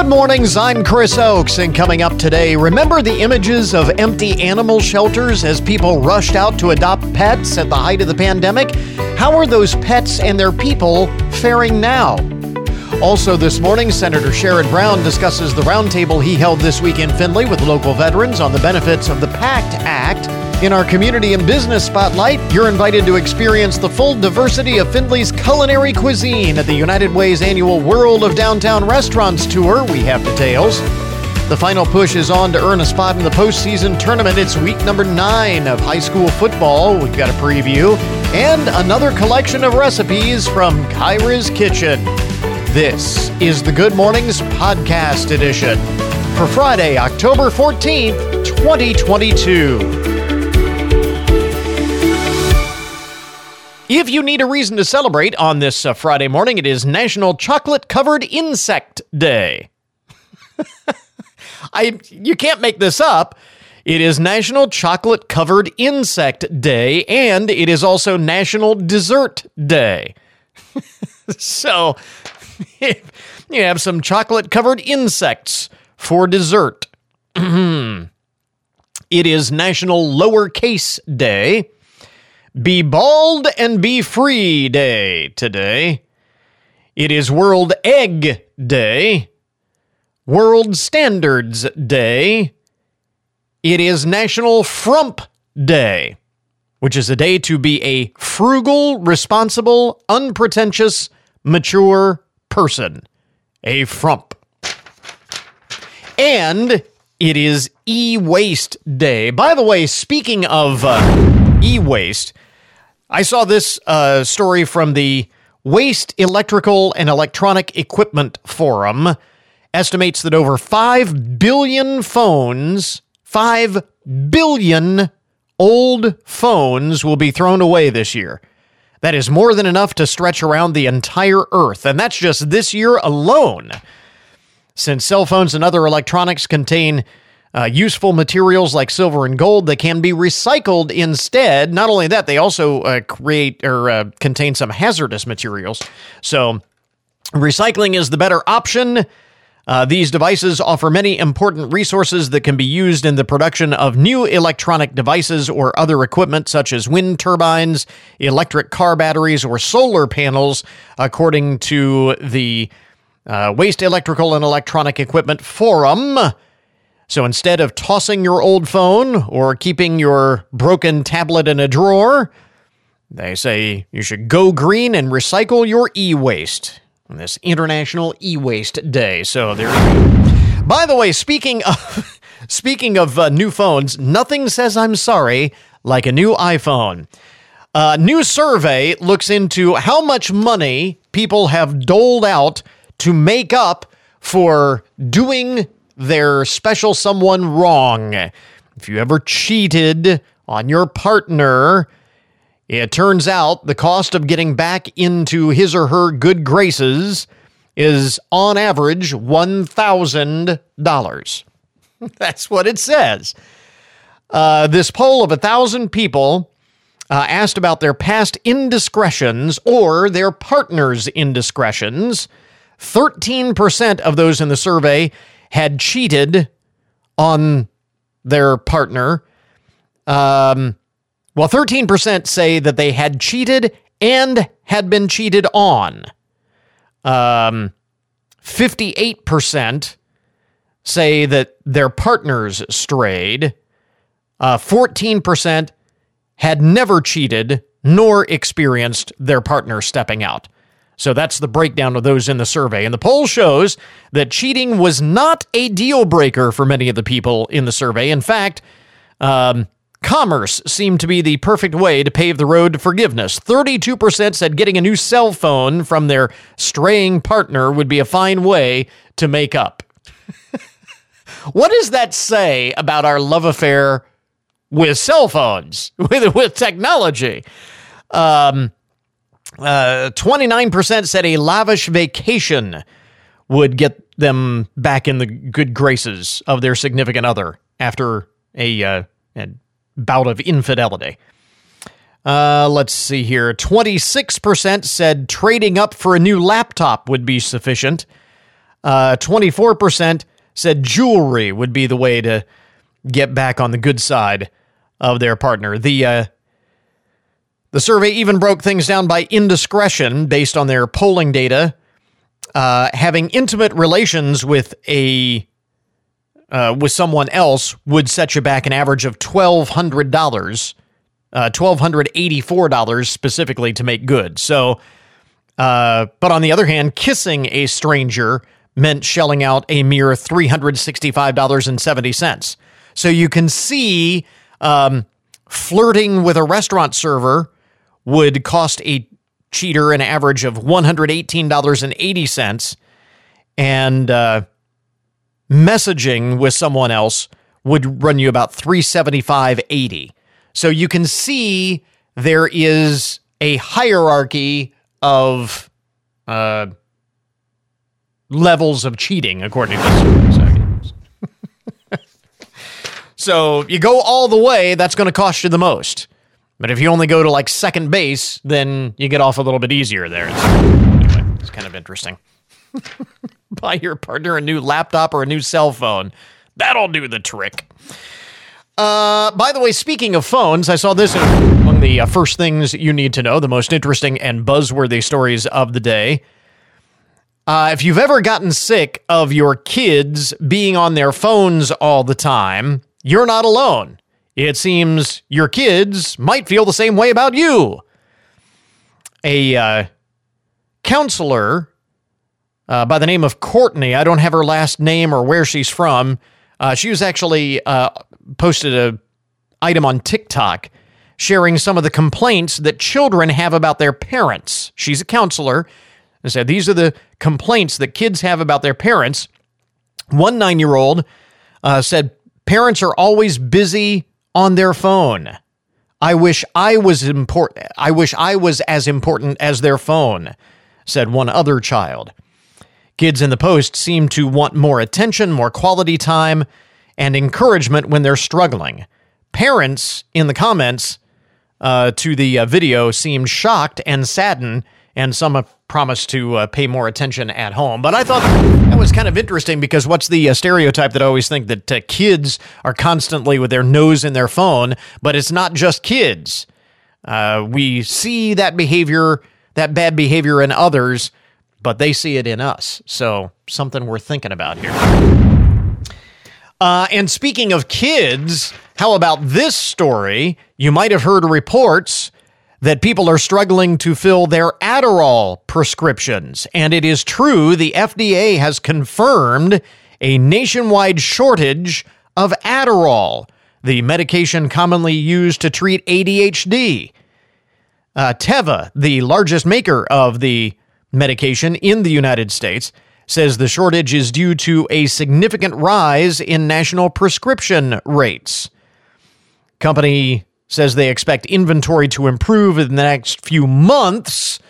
Good mornings, I'm Chris Oakes, and coming up today, remember the images of empty animal shelters as people rushed out to adopt pets at the height of the pandemic? How are those pets and their people faring now? Also, this morning, Senator Sherrod Brown discusses the roundtable he held this week in Findlay with local veterans on the benefits of the PACT Act. In our community and business spotlight, you're invited to experience the full diversity of Findlay's culinary cuisine at the United Way's annual World of Downtown Restaurants tour. We have details. The final push is on to earn a spot in the postseason tournament. It's week number nine of high school football. We've got a preview and another collection of recipes from Kyra's Kitchen. This is the Good Mornings Podcast Edition for Friday, October 14th, 2022. If you need a reason to celebrate on this uh, Friday morning, it is National Chocolate Covered Insect Day. I you can't make this up. It is National Chocolate Covered Insect Day and it is also National Dessert Day. so, you have some chocolate covered insects for dessert. it is National Lowercase Day. Be Bald and Be Free Day today. It is World Egg Day, World Standards Day. It is National Frump Day, which is a day to be a frugal, responsible, unpretentious, mature person. A frump. And it is e waste day. By the way, speaking of uh, e waste, I saw this uh, story from the Waste Electrical and Electronic Equipment Forum. Estimates that over 5 billion phones, 5 billion old phones will be thrown away this year. That is more than enough to stretch around the entire Earth, and that's just this year alone. Since cell phones and other electronics contain uh, useful materials like silver and gold that can be recycled instead. Not only that, they also uh, create or uh, contain some hazardous materials. So, recycling is the better option. Uh, these devices offer many important resources that can be used in the production of new electronic devices or other equipment, such as wind turbines, electric car batteries, or solar panels, according to the uh, Waste Electrical and Electronic Equipment Forum. So instead of tossing your old phone or keeping your broken tablet in a drawer, they say you should go green and recycle your e waste on this International E Waste Day. So there. By the way, speaking of speaking of uh, new phones, nothing says I'm sorry like a new iPhone. A new survey looks into how much money people have doled out to make up for doing their special someone wrong. If you ever cheated on your partner, it turns out the cost of getting back into his or her good graces is on average $1,000. That's what it says. Uh, this poll of a thousand people uh, asked about their past indiscretions or their partner's indiscretions. 13% of those in the survey had cheated on their partner. Um, well, 13% say that they had cheated and had been cheated on. Um, 58% say that their partners strayed. Uh, 14% had never cheated nor experienced their partner stepping out. So that's the breakdown of those in the survey. And the poll shows that cheating was not a deal breaker for many of the people in the survey. In fact, um, commerce seemed to be the perfect way to pave the road to forgiveness. 32% said getting a new cell phone from their straying partner would be a fine way to make up. what does that say about our love affair with cell phones, with, with technology? Um, uh, 29% said a lavish vacation would get them back in the good graces of their significant other after a, uh, a bout of infidelity. Uh, let's see here. 26% said trading up for a new laptop would be sufficient. Uh, 24% said jewelry would be the way to get back on the good side of their partner. The uh, the survey even broke things down by indiscretion based on their polling data. Uh, having intimate relations with a uh, with someone else would set you back an average of twelve hundred dollars, uh, twelve hundred eighty four dollars specifically to make good. So, uh, but on the other hand, kissing a stranger meant shelling out a mere three hundred sixty five dollars and seventy cents. So you can see um, flirting with a restaurant server would cost a cheater an average of $118.80 and uh, messaging with someone else would run you about 375.80 so you can see there is a hierarchy of uh, levels of cheating according to survey so you go all the way that's going to cost you the most but if you only go to like second base, then you get off a little bit easier there. anyway, it's kind of interesting. Buy your partner a new laptop or a new cell phone. That'll do the trick. Uh, by the way, speaking of phones, I saw this among the uh, first things you need to know, the most interesting and buzzworthy stories of the day. Uh, if you've ever gotten sick of your kids being on their phones all the time, you're not alone. It seems your kids might feel the same way about you. A uh, counselor uh, by the name of Courtney, I don't have her last name or where she's from. Uh, she was actually uh, posted a item on TikTok sharing some of the complaints that children have about their parents. She's a counselor and said these are the complaints that kids have about their parents. One nine year old uh, said parents are always busy on their phone. I wish I was important. I wish I was as important as their phone, said one other child. Kids in the post seem to want more attention, more quality time, and encouragement when they're struggling. Parents in the comments uh, to the uh, video seemed shocked and saddened, and some have promised to uh, pay more attention at home. But I thought that was kind of interesting because what's the uh, stereotype that I always think that uh, kids are constantly with their nose in their phone, but it's not just kids. Uh, we see that behavior, that bad behavior in others, but they see it in us. So something worth thinking about here. Uh, and speaking of kids, how about this story? You might have heard reports that people are struggling to fill their Adderall prescriptions. And it is true, the FDA has confirmed a nationwide shortage of Adderall, the medication commonly used to treat ADHD. Uh, Teva, the largest maker of the medication in the United States, says the shortage is due to a significant rise in national prescription rates. Company says they expect inventory to improve in the next few months,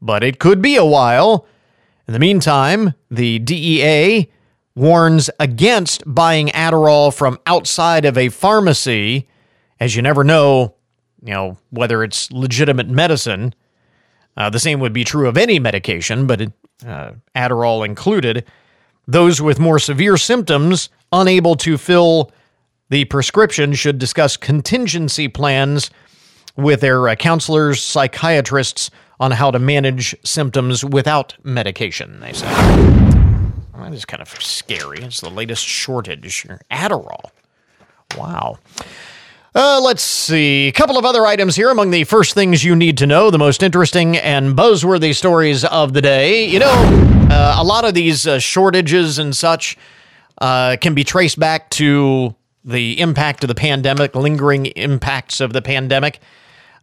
but it could be a while. In the meantime, the DEA warns against buying Adderall from outside of a pharmacy, as you never know, you know, whether it's legitimate medicine. Uh, the same would be true of any medication, but uh, Adderall included. Those with more severe symptoms unable to fill the prescription should discuss contingency plans with their uh, counselors, psychiatrists on how to manage symptoms without medication, they. Well, that is kind of scary. It's the latest shortage. Adderall. Wow. Uh, let's see. A couple of other items here among the first things you need to know, the most interesting and buzzworthy stories of the day. You know, uh, a lot of these uh, shortages and such uh, can be traced back to the impact of the pandemic, lingering impacts of the pandemic,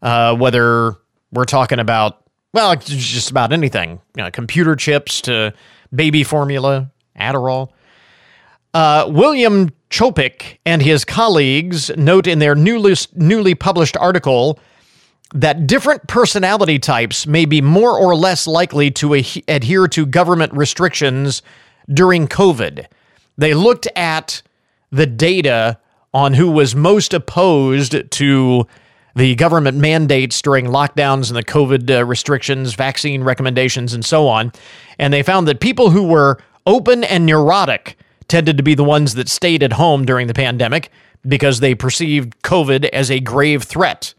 uh, whether we're talking about, well, just about anything, you know, computer chips to baby formula, Adderall. Uh, William Chopik and his colleagues note in their newly, newly published article that different personality types may be more or less likely to adhere to government restrictions during COVID. They looked at the data on who was most opposed to the government mandates during lockdowns and the COVID uh, restrictions, vaccine recommendations, and so on. And they found that people who were open and neurotic tended to be the ones that stayed at home during the pandemic because they perceived COVID as a grave threat.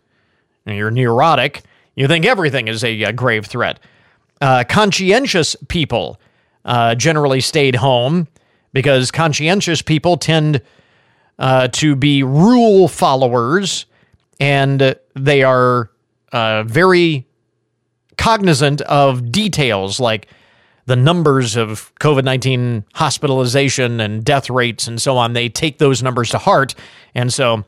You're neurotic, you think everything is a, a grave threat. Uh, conscientious people uh, generally stayed home because conscientious people tend uh, to be rule followers and they are uh, very cognizant of details like the numbers of COVID 19 hospitalization and death rates and so on. They take those numbers to heart. And so,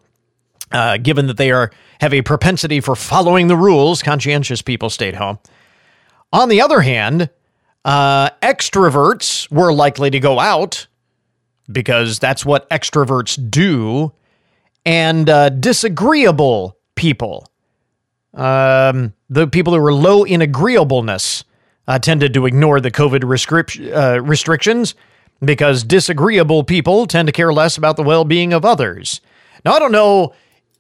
uh, given that they are have a propensity for following the rules, conscientious people stayed home. On the other hand, uh, extroverts were likely to go out because that's what extroverts do, and uh, disagreeable people, um, the people who were low in agreeableness, uh, tended to ignore the COVID restric- uh, restrictions because disagreeable people tend to care less about the well being of others. Now, I don't know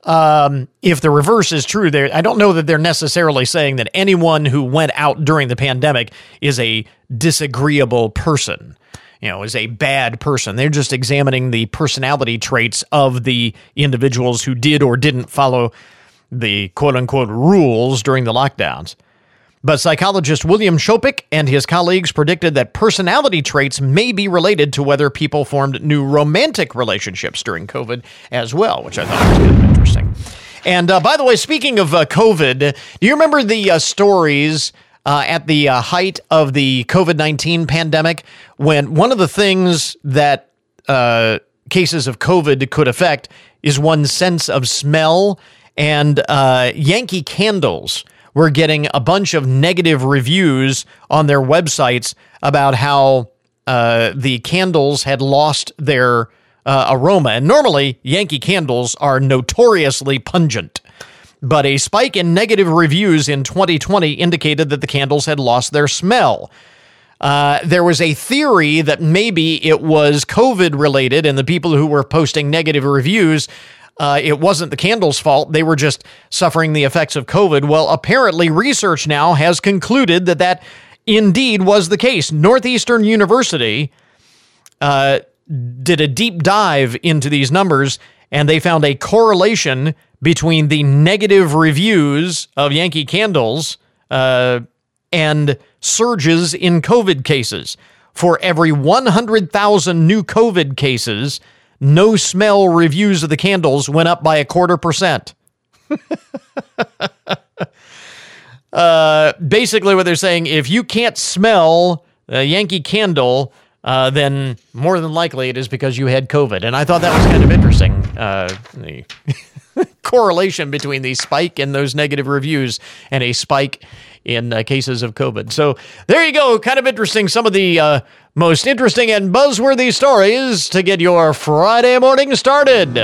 um, if the reverse is true there. I don't know that they're necessarily saying that anyone who went out during the pandemic is a disagreeable person. You know, is a bad person. They're just examining the personality traits of the individuals who did or didn't follow the quote unquote rules during the lockdowns. But psychologist William Chopik and his colleagues predicted that personality traits may be related to whether people formed new romantic relationships during COVID as well, which I thought was kind of interesting. And uh, by the way, speaking of uh, COVID, do you remember the uh, stories uh, at the uh, height of the COVID 19 pandemic when one of the things that uh, cases of COVID could affect is one's sense of smell? And Yankee candles were getting a bunch of negative reviews on their websites about how uh, the candles had lost their uh, aroma. And normally, Yankee candles are notoriously pungent. But a spike in negative reviews in 2020 indicated that the candles had lost their smell. Uh, there was a theory that maybe it was COVID related, and the people who were posting negative reviews uh, it wasn't the candles' fault. They were just suffering the effects of COVID. Well, apparently, research now has concluded that that indeed was the case. Northeastern University uh, did a deep dive into these numbers, and they found a correlation between the negative reviews of Yankee Candles uh, and surges in COVID cases. For every 100,000 new COVID cases, no smell reviews of the candles went up by a quarter percent. uh, basically, what they're saying if you can't smell a Yankee candle, uh, then more than likely it is because you had COVID. And I thought that was kind of interesting. Uh, correlation between the spike in those negative reviews and a spike in uh, cases of COVID. So there you go. Kind of interesting. Some of the uh, most interesting and buzzworthy stories to get your Friday morning started.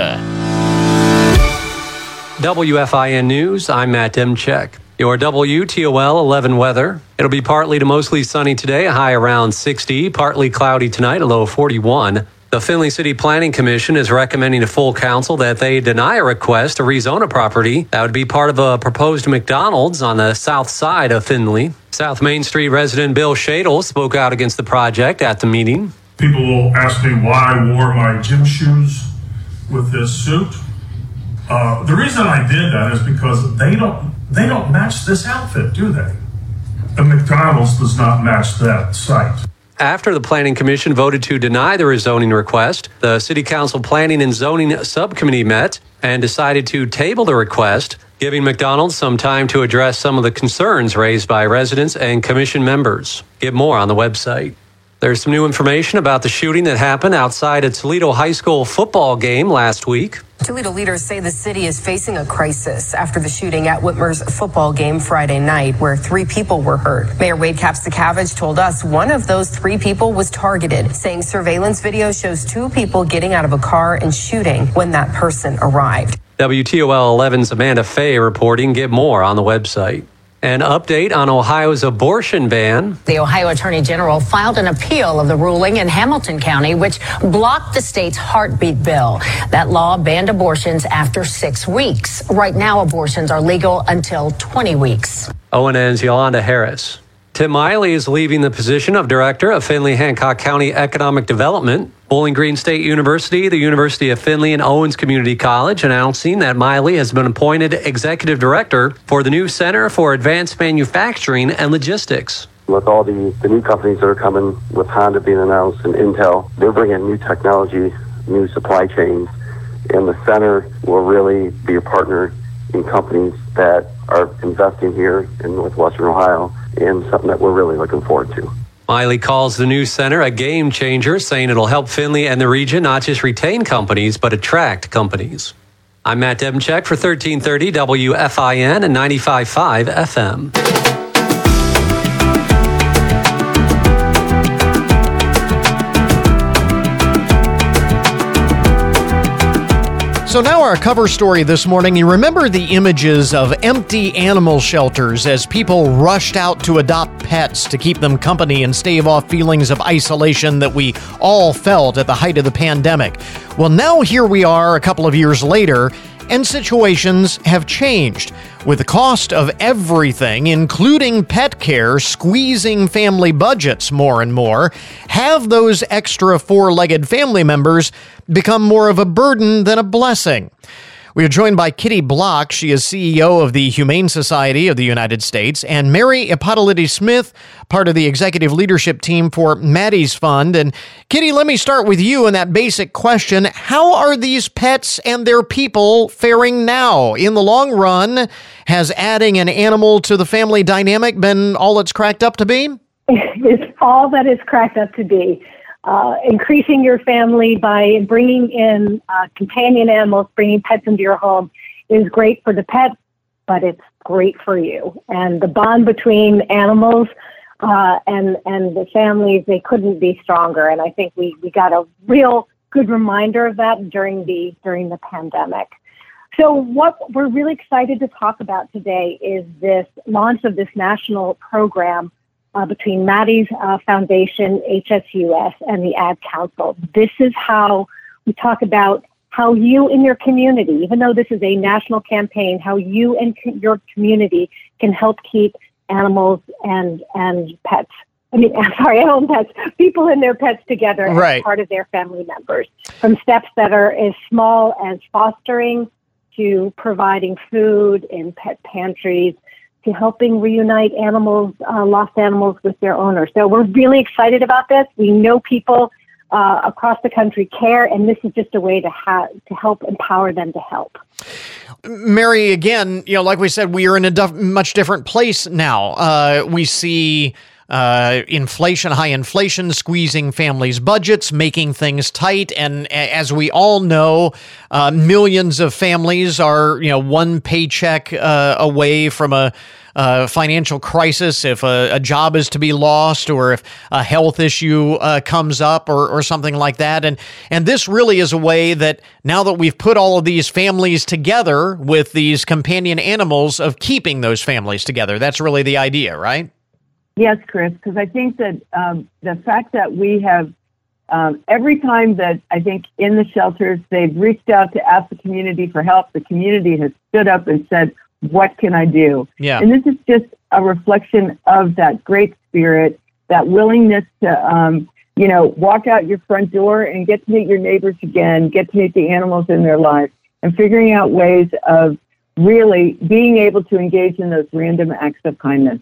WFIN News, I'm Matt Demchek. Your WTOL 11 weather. It'll be partly to mostly sunny today, a high around 60, partly cloudy tonight, a low of 41. The Findlay City Planning Commission is recommending to full council that they deny a request to rezone a property that would be part of a proposed McDonald's on the south side of Findlay. South Main Street resident Bill Shadle spoke out against the project at the meeting. People will ask me why I wore my gym shoes with this suit. Uh, the reason I did that is because they don't they don't match this outfit, do they? The McDonald's does not match that site. After the Planning Commission voted to deny the rezoning request, the City Council Planning and Zoning Subcommittee met and decided to table the request, giving McDonald's some time to address some of the concerns raised by residents and Commission members. Get more on the website. There's some new information about the shooting that happened outside a Toledo High School football game last week. Toledo leaders say the city is facing a crisis after the shooting at Whitmer's football game Friday night, where three people were hurt. Mayor Wade Kapszukiewicz told us one of those three people was targeted, saying surveillance video shows two people getting out of a car and shooting when that person arrived. WTOL 11's Amanda Fay reporting. Get more on the website. An update on Ohio's abortion ban. The Ohio Attorney General filed an appeal of the ruling in Hamilton County, which blocked the state's heartbeat bill. That law banned abortions after six weeks. Right now, abortions are legal until 20 weeks. ONN's Yolanda Harris. Tim Miley is leaving the position of Director of Findlay Hancock County Economic Development. Bowling Green State University, the University of Findlay, and Owens Community College announcing that Miley has been appointed Executive Director for the new Center for Advanced Manufacturing and Logistics with all the, the new companies that are coming, with Honda being announced and Intel, they're bringing new technology, new supply chains, and the center will really be a partner in companies that are investing here in Northwestern Ohio and something that we're really looking forward to. Miley calls the new center a game changer, saying it'll help Findlay and the region not just retain companies, but attract companies. I'm Matt Demchek for 1330 WFIN and 95.5 FM. So, now our cover story this morning. You remember the images of empty animal shelters as people rushed out to adopt pets to keep them company and stave off feelings of isolation that we all felt at the height of the pandemic. Well, now here we are a couple of years later, and situations have changed. With the cost of everything, including pet care, squeezing family budgets more and more, have those extra four legged family members become more of a burden than a blessing? We are joined by Kitty Block. She is CEO of the Humane Society of the United States, and Mary Ippoliti Smith, part of the executive leadership team for Maddie's Fund. And Kitty, let me start with you and that basic question. How are these pets and their people faring now? In the long run, has adding an animal to the family dynamic been all it's cracked up to be? It's all that it's cracked up to be uh, increasing your family by bringing in uh, companion animals, bringing pets into your home is great for the pet, but it's great for you. And the bond between animals uh, and and the families, they couldn't be stronger. And I think we, we got a real good reminder of that during the during the pandemic. So what we're really excited to talk about today is this launch of this national program uh, between Maddie's uh, Foundation, HSUS, and the Ad Council. This is how we talk about how you in your community, even though this is a national campaign, how you and co- your community can help keep animals and and pets. I mean, sorry, own pets, people and their pets together right. as part of their family members. From steps that are as small as fostering to providing food in pet pantries to helping reunite animals, uh, lost animals with their owners. So we're really excited about this. We know people uh, across the country care, and this is just a way to have to help empower them to help. Mary, again, you know, like we said, we are in a def- much different place now. Uh, we see uh, inflation, high inflation, squeezing families' budgets, making things tight. And as we all know, uh, millions of families are, you know, one paycheck uh, away from a uh, financial crisis, if a, a, job is to be lost, or if a health issue uh, comes up, or, or something like that. And and this really is a way that now that we've put all of these families together with these companion animals, of keeping those families together. That's really the idea, right? Yes, Chris, because I think that um, the fact that we have um, every time that I think in the shelters they've reached out to ask the community for help, the community has stood up and said, "What can I do?" Yeah. And this is just a reflection of that great spirit, that willingness to, um, you know, walk out your front door and get to meet your neighbors again, get to meet the animals in their lives, and figuring out ways of really being able to engage in those random acts of kindness.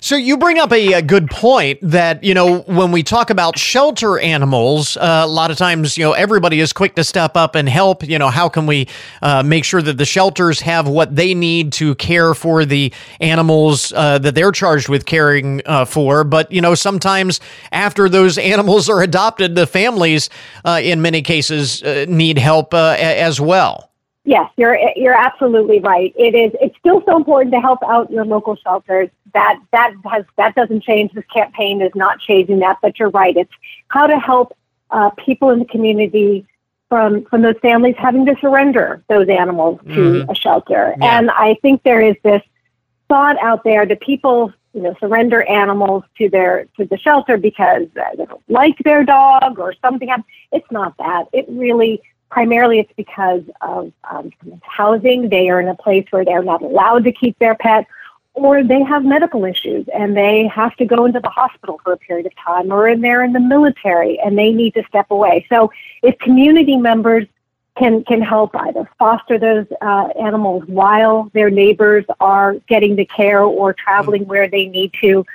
So you bring up a, a, good point that you know when we talk about shelter animals, uh, a lot of times you know everybody is quick to step up and help. You know how can we uh, make sure that the shelters have what they need to care for the animals uh, that they're charged with caring uh, for? But you know sometimes after those animals are adopted, the families uh, in many cases uh, need help as well. Yes, you're you're absolutely right. It is. It's still so important to help out your local shelters. That that has that doesn't change. This campaign is not changing that. But you're right. It's how to help uh, people in the community from from those families having to surrender those animals to mm-hmm. a shelter. Yeah. And I think there is this thought out there that people you know surrender animals to their to the shelter because they don't like their dog or something. It's not that. It really Primarily, it's because of um, housing. They are in a place where they're not allowed to keep their pet, or they have medical issues and they have to go into the hospital for a period of time, or they're in the military and they need to step away. So if community members can can help either foster those uh, animals while their neighbors are getting the care or traveling where they need to,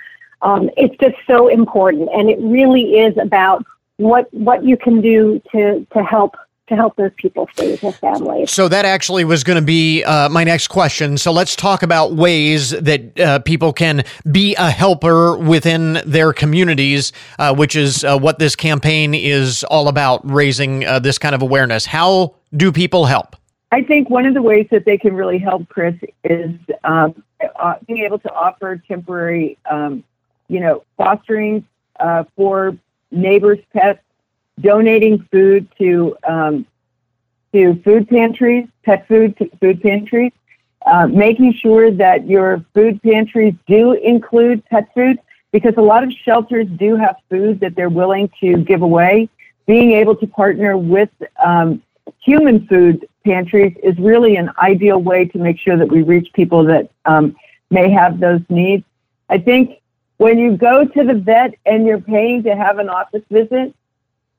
um, it's just so important, and it really is about what what you can do to to help to help those people stay with their families. So that actually was going to be uh, my next question. So let's talk about ways that uh, people can be a helper within their communities, uh, which is uh, what this campaign is all about, raising uh, this kind of awareness. How do people help? I think one of the ways that they can really help, Chris, is um, uh, being able to offer temporary, um, you know, fostering for neighbors' pets donating food to um, to food pantries, pet food food pantries, uh, making sure that your food pantries do include pet food because a lot of shelters do have food that they're willing to give away. Being able to partner with um, human food pantries is really an ideal way to make sure that we reach people that um, may have those needs. I think when you go to the vet and you're paying to have an office visit,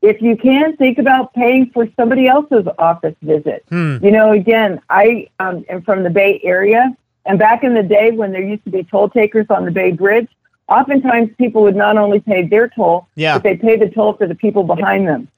if you can, think about paying for somebody else's office visit. Hmm. You know, again, I um, am from the Bay Area, and back in the day when there used to be toll takers on the Bay Bridge, oftentimes people would not only pay their toll, yeah. but they pay the toll for the people behind them.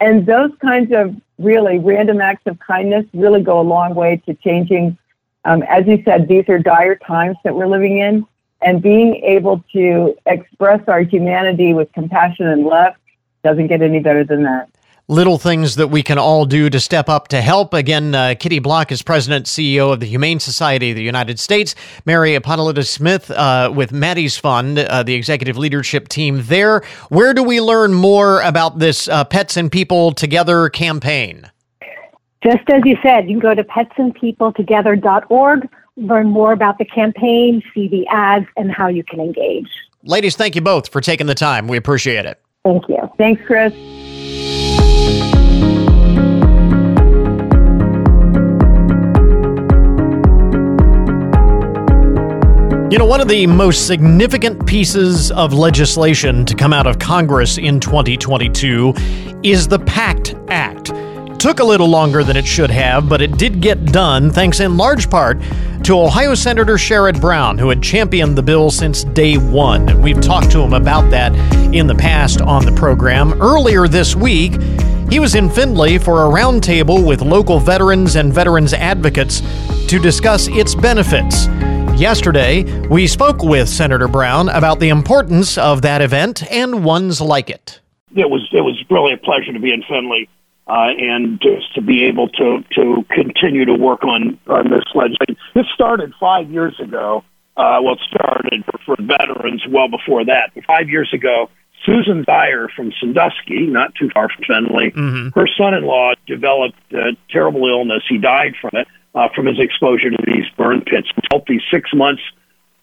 And those kinds of really random acts of kindness really go a long way to changing. Um, as you said, these are dire times that we're living in, and being able to express our humanity with compassion and love doesn't get any better than that. Little things that we can all do to step up to help. Again, uh, Kitty Block is President CEO of the Humane Society of the United States. Mary Ippoliti Smith uh, with Maddie's Fund, uh, the executive leadership team there. Where do we learn more about this uh, Pets and People Together campaign? Just as you said, you can go to petsandpeopletogether.org, learn more about the campaign, see the ads, and how you can engage. Ladies, thank you both for taking the time. We appreciate it. Thank you. Thanks, Chris. You know, one of the most significant pieces of legislation to come out of Congress in 2022 is the PACT Act took a little longer than it should have, but it did get done thanks in large part to Ohio Senator Sherrod Brown, who had championed the bill since day one. We've talked to him about that in the past on the program. Earlier this week, he was in Findlay for a roundtable with local veterans and veterans advocates to discuss its benefits. Yesterday, we spoke with Senator Brown about the importance of that event and ones like it. It was it was really a pleasure to be in Findlay uh, and just to be able to to continue to work on on this legislation. This started five years ago. Uh, well, it started for, for veterans well before that. Five years ago, Susan Dyer from Sandusky, not too far from Findlay, mm-hmm. her son-in-law developed a terrible illness. He died from it, uh, from his exposure to these burn pits. Healthy six months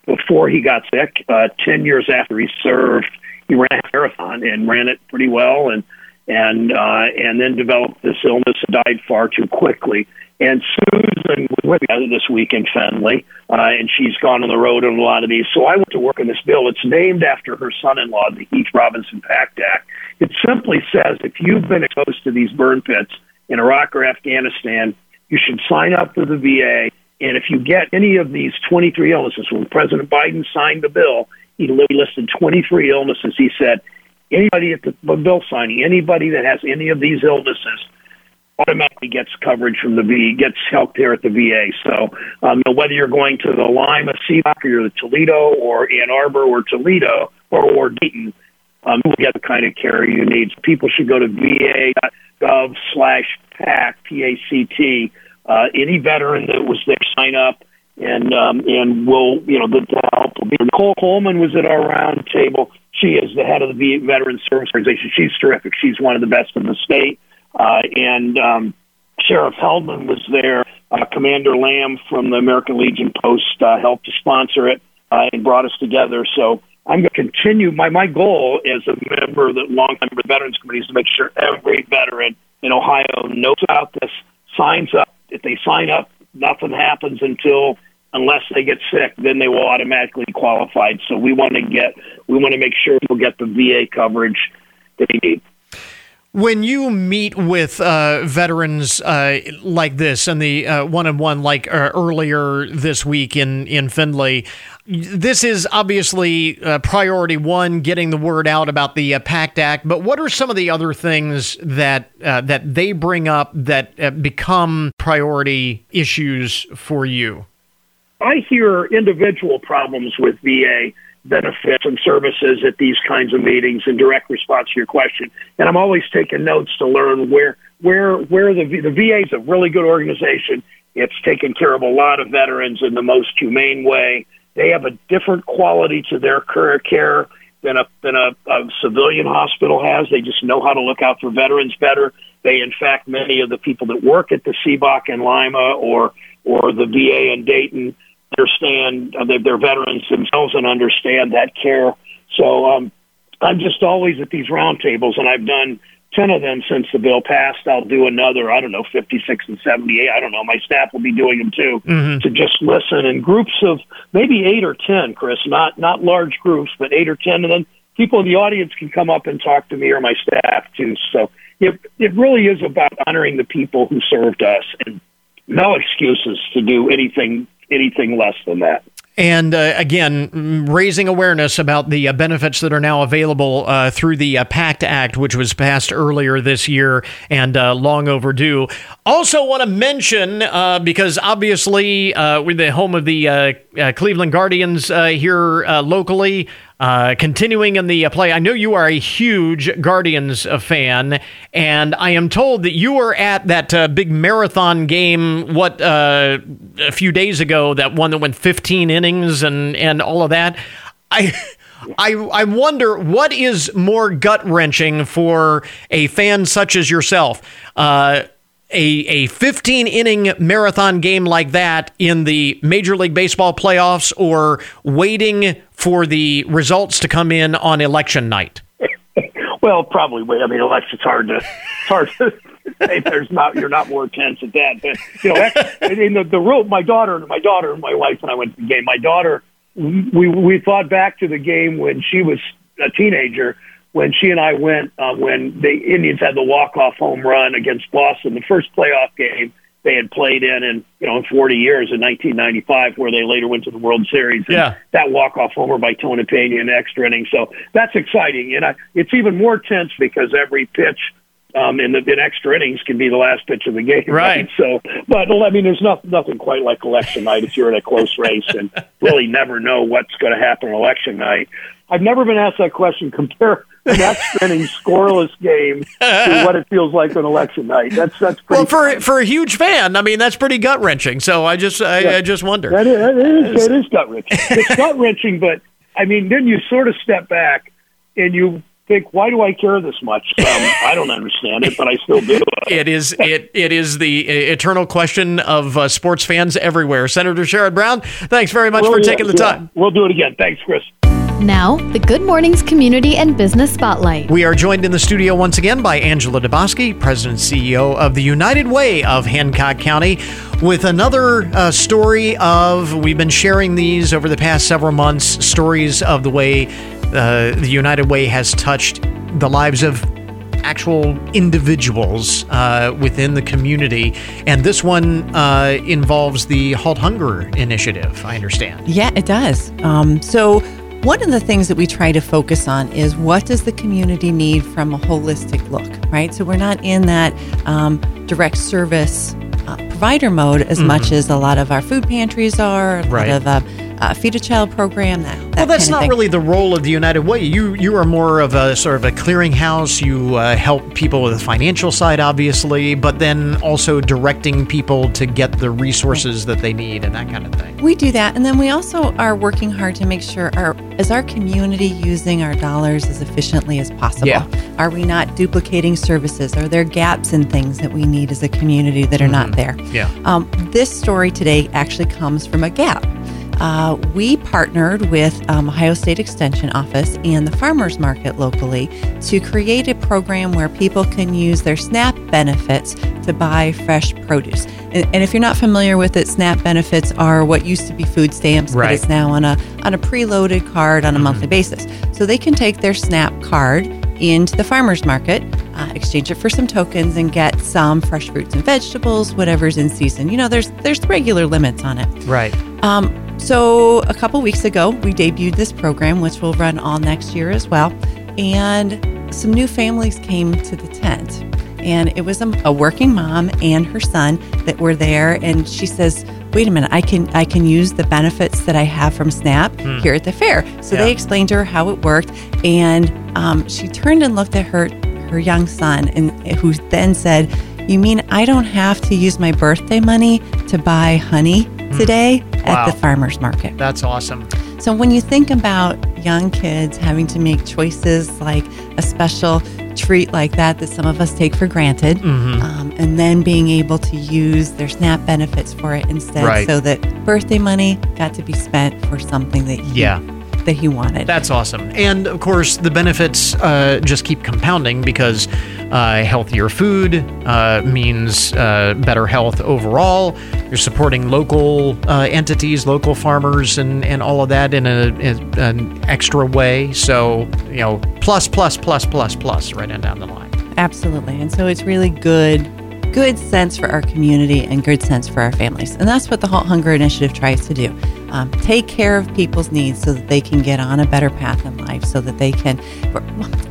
before he got sick. Uh, Ten years after he served, he ran a marathon and ran it pretty well. And and uh, and then developed this illness and died far too quickly. And Susan was with me this week in Findlay, uh, and she's gone on the road on a lot of these. So I went to work on this bill. It's named after her son-in-law, the Heath Robinson PACT Act. It simply says if you've been exposed to these burn pits in Iraq or Afghanistan, you should sign up for the VA. And if you get any of these 23 illnesses, when President Biden signed the bill, he listed 23 illnesses. He said, anybody at the bill signing, anybody that has any of these illnesses, automatically gets coverage from the VA, gets health care at the VA. So um, whether you're going to the Lima, CBOC, or the Toledo, or Ann Arbor, or Toledo, or, or Dayton, um, you will get the kind of care you need. People should go to va.gov slash PACT, P-A-C-T. Uh, any veteran that was there, sign up and um, and we'll you know the, the help will be. Nicole Coleman was at our round table. She is the head of the Veterans Service Organization. She's terrific. She's one of the best in the state. Uh, and um, Sheriff Heldman was there. Uh, Commander Lamb from the American Legion Post uh, helped to sponsor it uh, and brought us together. So I'm going to continue. My my goal as a member of the longtime Veterans Committee is to make sure every veteran in Ohio knows about this, signs up. If they sign up, nothing happens until unless they get sick, then they will automatically qualify. So we want to get we want to make sure people get the VA coverage that they need. When you meet with uh, veterans uh, like this and the one on one like uh, earlier this week in, in Findlay, this is obviously uh, priority one, getting the word out about the uh, PACT Act. But what are some of the other things that uh, that they bring up that become priority issues for you? I hear individual problems with VA benefits and services at these kinds of meetings in direct response to your question. And I'm always taking notes to learn where where where the the VA is a really good organization. It's taken care of a lot of veterans in the most humane way. They have a different quality to their care than a than a, a civilian hospital has. They just know how to look out for veterans better. They, in fact, many of the people that work at the CBOC in Lima or or the VA in Dayton understand uh, they're, veterans themselves and understand that care. So um, I'm just always at these roundtables, and I've done 10 of them since the bill passed. I'll do another, I don't know, 56 and 78. I don't know. My staff will be doing them too mm-hmm. to just listen in groups of maybe eight or 10, Chris, not, not large groups, but eight or 10. And then people in the audience can come up and talk to me or my staff too. So it, it really is about honoring the people who served us and no excuses to do anything anything less than that. And uh, again, raising awareness about the uh, benefits that are now available uh, through the uh, PACT Act, which was passed earlier this year and uh, long overdue. Also, want to mention uh, because obviously we're the home of the Cleveland Guardians here locally. Uh, continuing in the uh, play, I know you are a huge Guardians uh, fan, and I am told that you were at that uh, big marathon game. What uh, a few days ago, that one that went 15 innings and and all of that. I. I, I wonder what is more gut wrenching for a fan such as yourself. A, a 15 inning marathon game like that in the Major League Baseball playoffs or waiting for the results to come in on election night? well, probably wait. I mean, election's hard to it's hard to say there's not you're not more tense at that. But you know, in the the rule, my daughter, my daughter, and my wife and I went to the game. My daughter, we we thought back to the game when she was a teenager when she and I went uh, when the Indians had the walk off home run against Boston, the first playoff game they had played in in you know in 40 years in 1995, where they later went to the World Series. And yeah, that walk off homer by Tony Pena in extra innings. So that's exciting, and I, it's even more tense because every pitch um, in the in extra innings can be the last pitch of the game. Right. right? So, but I mean, there's not, nothing quite like election night if you're in a close race and really never know what's going to happen on election night. I've never been asked that question. Compare an extra inning scoreless game to what it feels like on election night. That's that's pretty. Well, for funny. for a huge fan, I mean, that's pretty gut wrenching. So I just I, yeah. I just wonder. That is, that is, it is gut wrenching. It's gut wrenching, but I mean, then you sort of step back and you think, why do I care this much? Um, I don't understand it, but I still do. it is it it is the eternal question of uh, sports fans everywhere. Senator Sherrod Brown, thanks very much for taking the time. We'll do it again. Thanks, Chris. Now, the Good Mornings Community and Business Spotlight. We are joined in the studio once again by Angela DeBoskey, President and CEO of the United Way of Hancock County, with another uh, story of, we've been sharing these over the past several months, stories of the way uh, the United Way has touched the lives of actual individuals uh, within the community. And this one uh, involves the Halt Hunger Initiative, I understand. Yeah, it does. Um, so, one of the things that we try to focus on is what does the community need from a holistic look, right? So we're not in that um, direct service uh, provider mode as mm-hmm. much as a lot of our food pantries are, a right. lot of uh, uh, feed a child program. That, that well, that's not thing. really the role of the United Way. You you are more of a sort of a clearinghouse. You uh, help people with the financial side, obviously, but then also directing people to get the resources that they need and that kind of thing. We do that, and then we also are working hard to make sure our is our community using our dollars as efficiently as possible. Yeah. Are we not duplicating services? Are there gaps in things that we need as a community that are mm-hmm. not there? Yeah. Um, this story today actually comes from a gap uh, we partnered with um, Ohio State Extension Office and the Farmers Market locally to create a program where people can use their SNAP benefits to buy fresh produce. And, and if you're not familiar with it, SNAP benefits are what used to be food stamps, Right. but it's now on a on a preloaded card on a monthly basis. So they can take their SNAP card into the farmers market, uh, exchange it for some tokens, and get some fresh fruits and vegetables, whatever's in season. You know, there's there's regular limits on it. Right. Um, so a couple weeks ago, we debuted this program, which will run all next year as well, and some new families came to the tent. And it was a, a working mom and her son that were there, and she says, "Wait a minute, I can I can use the benefits that I have from SNAP Hmm. here at the fair." So Yeah. they explained to her how it worked, and um, she turned and looked at her her young son, and who then said, "You mean I don't have to use my birthday money to buy honey today Wow. at the farmers market?" That's awesome. So when you think about young kids having to make choices like a special treat like that that some of us take for granted, Mm-hmm. um, and then being able to use their SNAP benefits for it instead, Right. so that birthday money got to be spent for something that he, Yeah. That he wanted. That's awesome. And of course, the benefits uh, just keep compounding because uh, healthier food uh, means uh, better health overall. You're supporting local uh, entities, local farmers, and, and all of that in, a, in an extra way. So, you know, plus, plus, plus, plus, plus, right on down the line. Absolutely. And so it's really good good sense for our community and good sense for our families. And that's what the Halt Hunger Initiative tries to do. Um, take care of people's needs so that they can get on a better path in life, so that they can.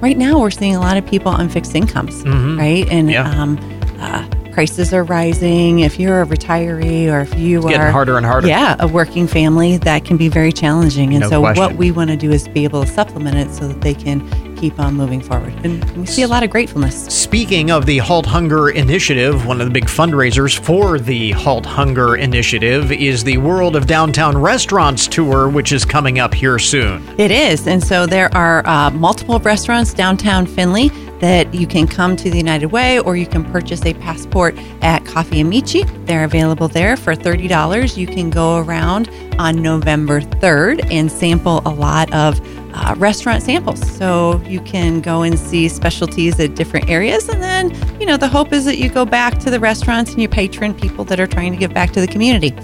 Right now, we're seeing a lot of people on fixed incomes, Mhm. right? And Yeah. um, uh, prices are rising. If you're a retiree or if you It's are getting harder and harder. yeah, a working family, that can be very challenging. And No so, question. what we want to do is be able to supplement it so that they can keep on moving forward. And we see a lot of gratefulness. Speaking of the Halt Hunger Initiative, one of the big fundraisers for the Halt Hunger Initiative is the World of Downtown Restaurants Tour, which is coming up here soon. It is. And so there are uh, multiple restaurants downtown Findlay that you can come to the United Way or you can purchase a passport at Coffee Amici. They're available there for $30. You can go around on November 3rd and sample a lot of uh, restaurant samples. So you can go and see specialties at different areas. And then, you know, the hope is that you go back to the restaurants and you patron people that are trying to give back to the community.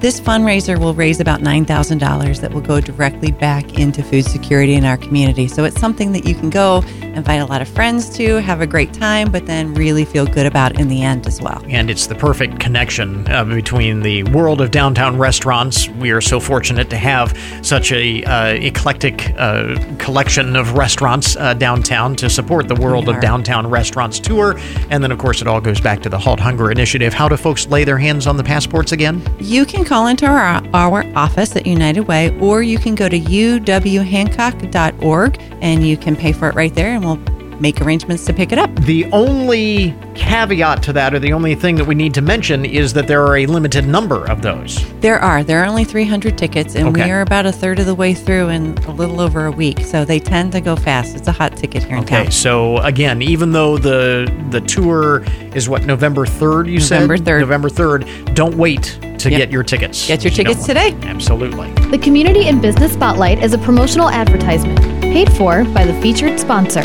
This fundraiser will raise about $9,000 that will go directly back into food security in our community. So it's something that you can go, invite a lot of friends to, have a great time, but then really feel good about in the end as well. And it's the perfect connection uh, between the world of downtown restaurants. We are so fortunate to have such a uh, eclectic uh, collection of restaurants uh, downtown to support the World of. Downtown Restaurants tour. And then, of course, it all goes back to the Halt Hunger Initiative. How do folks lay their hands on the passports again? You can call into our, our office at United Way, or you can go to uwhancock.org and you can pay for it right there, and we'll make arrangements to pick it up. The only caveat to that, or the only thing that we need to mention, is that there are a limited number of those. There are. There are only 300 tickets, and Okay. we are about a third of the way through in a little over a week. So they tend to go fast. It's a hot ticket here in Okay, town. Okay. So again, even though the the tour is what November third, you November said 3rd. November third. Don't wait to Yep. get your tickets. Get your tickets want- today. Absolutely. The Community and Business Spotlight is a promotional advertisement paid for by the featured sponsor.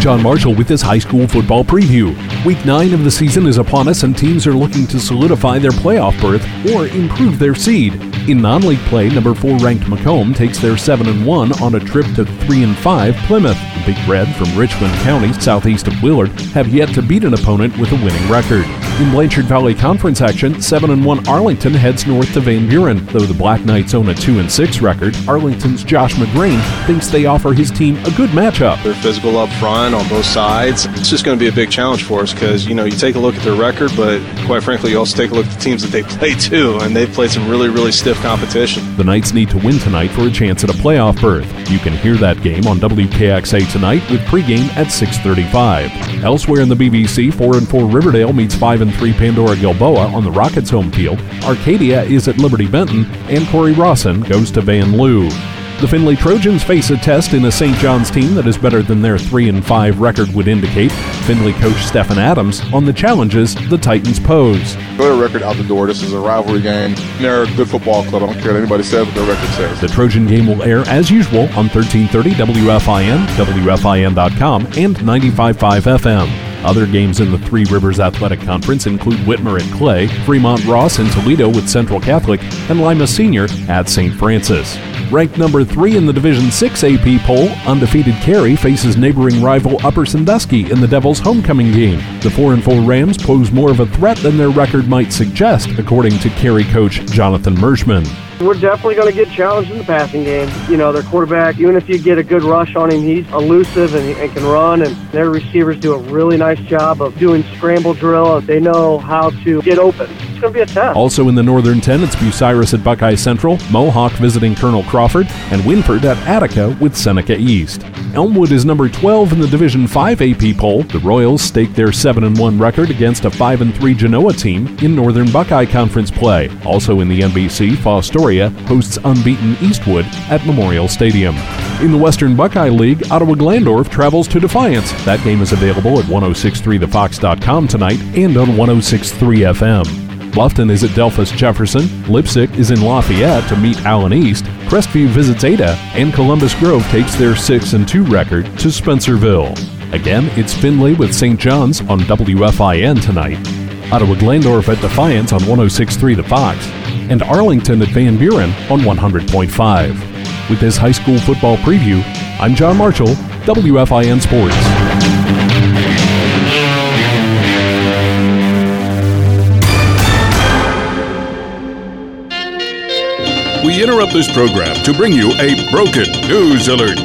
John Marshall with this high school football preview. Week 9 of the season is upon us, and teams are looking to solidify their playoff berth or improve their seed. In non league play, number 4 ranked Macomb takes their 7 and 1 on a trip to 3 and 5 Plymouth. The Big Red from Richland County, southeast of Willard, have yet to beat an opponent with a winning record. In Blanchard Valley Conference action, 7 and 1 Arlington heads north to Van Buren. Though the Black Knights own a 2 and 6 record, Arlington's Josh McGrain thinks they offer his team a good matchup. They're physical up front on both sides. It's just going to be a big challenge for us because, you know, you take a look at their record, but quite frankly, you also take a look at the teams that they play too, and they've played some really, really stiff competition. The Knights need to win tonight for a chance at a playoff berth. You can hear that game on WKXA tonight with pregame at 6:35. Elsewhere in the BVC, 4 and 4 Riverdale meets 5 and 3 Pandora Gilboa on the Rockets home field. Arcadia is at Liberty Benton, and Cory-Rawson goes to Vanlue. The Findlay Trojans face a test in a St. John's team that is better than their 3 and 5 record would indicate. Findlay coach Stephen Adams on the challenges the Titans pose. A record out the door. This is a rivalry game. They're a good football club. I don't care what anybody says what their record says. The Trojan game will air as usual on 1330 WFIN, WFIN.com, and 95.5 FM. Other games in the Three Rivers Athletic Conference include Whitmer at Clay, Fremont Ross and Toledo with Central Catholic, and Lima Senior at St. Francis. Ranked number three in the Division 6 AP poll, undefeated Carey faces neighboring rival Upper Sandusky in the Devils' homecoming game. The 4 and 4 Rams pose more of a threat than their record might suggest, according to Carey coach Jonathan Merschman. We're definitely going to get challenged in the passing game. You know, their quarterback, even if you get a good rush on him, he's elusive and, and can run, and their receivers do a really nice job of doing scramble drill. They know how to get open. It's going to be a test. Also in the Northern 10, it's Bucyrus at Buckeye Central, Mohawk visiting Colonel Crawford, and Wynford at Attica with Seneca East. Elmwood is number 12 in the Division 5 AP poll. The Royals stake their 7 1 record against a 5 3 Genoa team in Northern Buckeye Conference play. Also in the NBC, Fostoria hosts unbeaten Eastwood at Memorial Stadium. In the Western Buckeye League, Ottawa Glandorf travels to Defiance. That game is available at 1063thefox.com tonight and on 1063 FM. Bluffton is at Delphos Jefferson, Leipsic is in Lafayette to meet Allen East, Crestview visits Ada, and Columbus Grove takes their 6 and 2 record to Spencerville. Again, it's Findlay with St. John's on WFIN tonight. Ottawa Glandorf at Defiance on 1063 The Fox, and Arlington at Van Buren on 100.5. With this high school football preview, I'm John Marshall, WFIN Sports. We interrupt this program to bring you a broken news alert.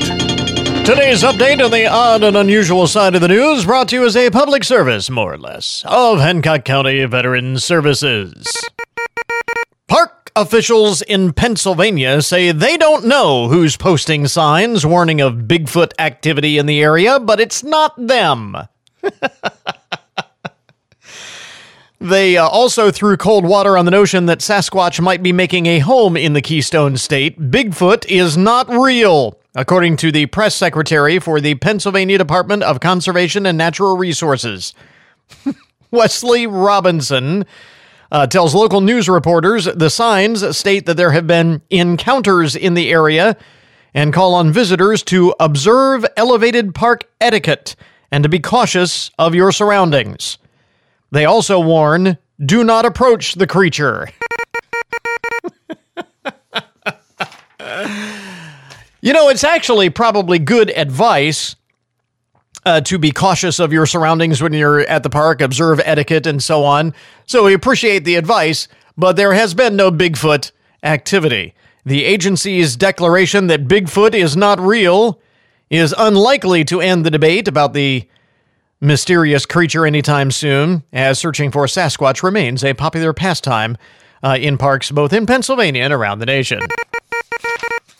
Today's update on the odd and unusual side of the news brought to you as a public service, more or less, of Hancock County Veteran Services. Park officials in Pennsylvania say they don't know who's posting signs warning of Bigfoot activity in the area, but it's not them. They uh, also threw cold water on the notion that Sasquatch might be making a home in the Keystone State. Bigfoot is not real, according to the press secretary for the Pennsylvania Department of Conservation and Natural Resources. Wesley Robinson uh, tells local news reporters the signs state that there have been encounters in the area and call on visitors to observe elevated park etiquette and to be cautious of your surroundings. They also warn do not approach the creature. you know, it's actually probably good advice uh, to be cautious of your surroundings when you're at the park, observe etiquette, and so on. So we appreciate the advice, but there has been no Bigfoot activity. The agency's declaration that Bigfoot is not real is unlikely to end the debate about the mysterious creature anytime soon, as searching for Sasquatch remains a popular pastime uh, in parks both in Pennsylvania and around the nation.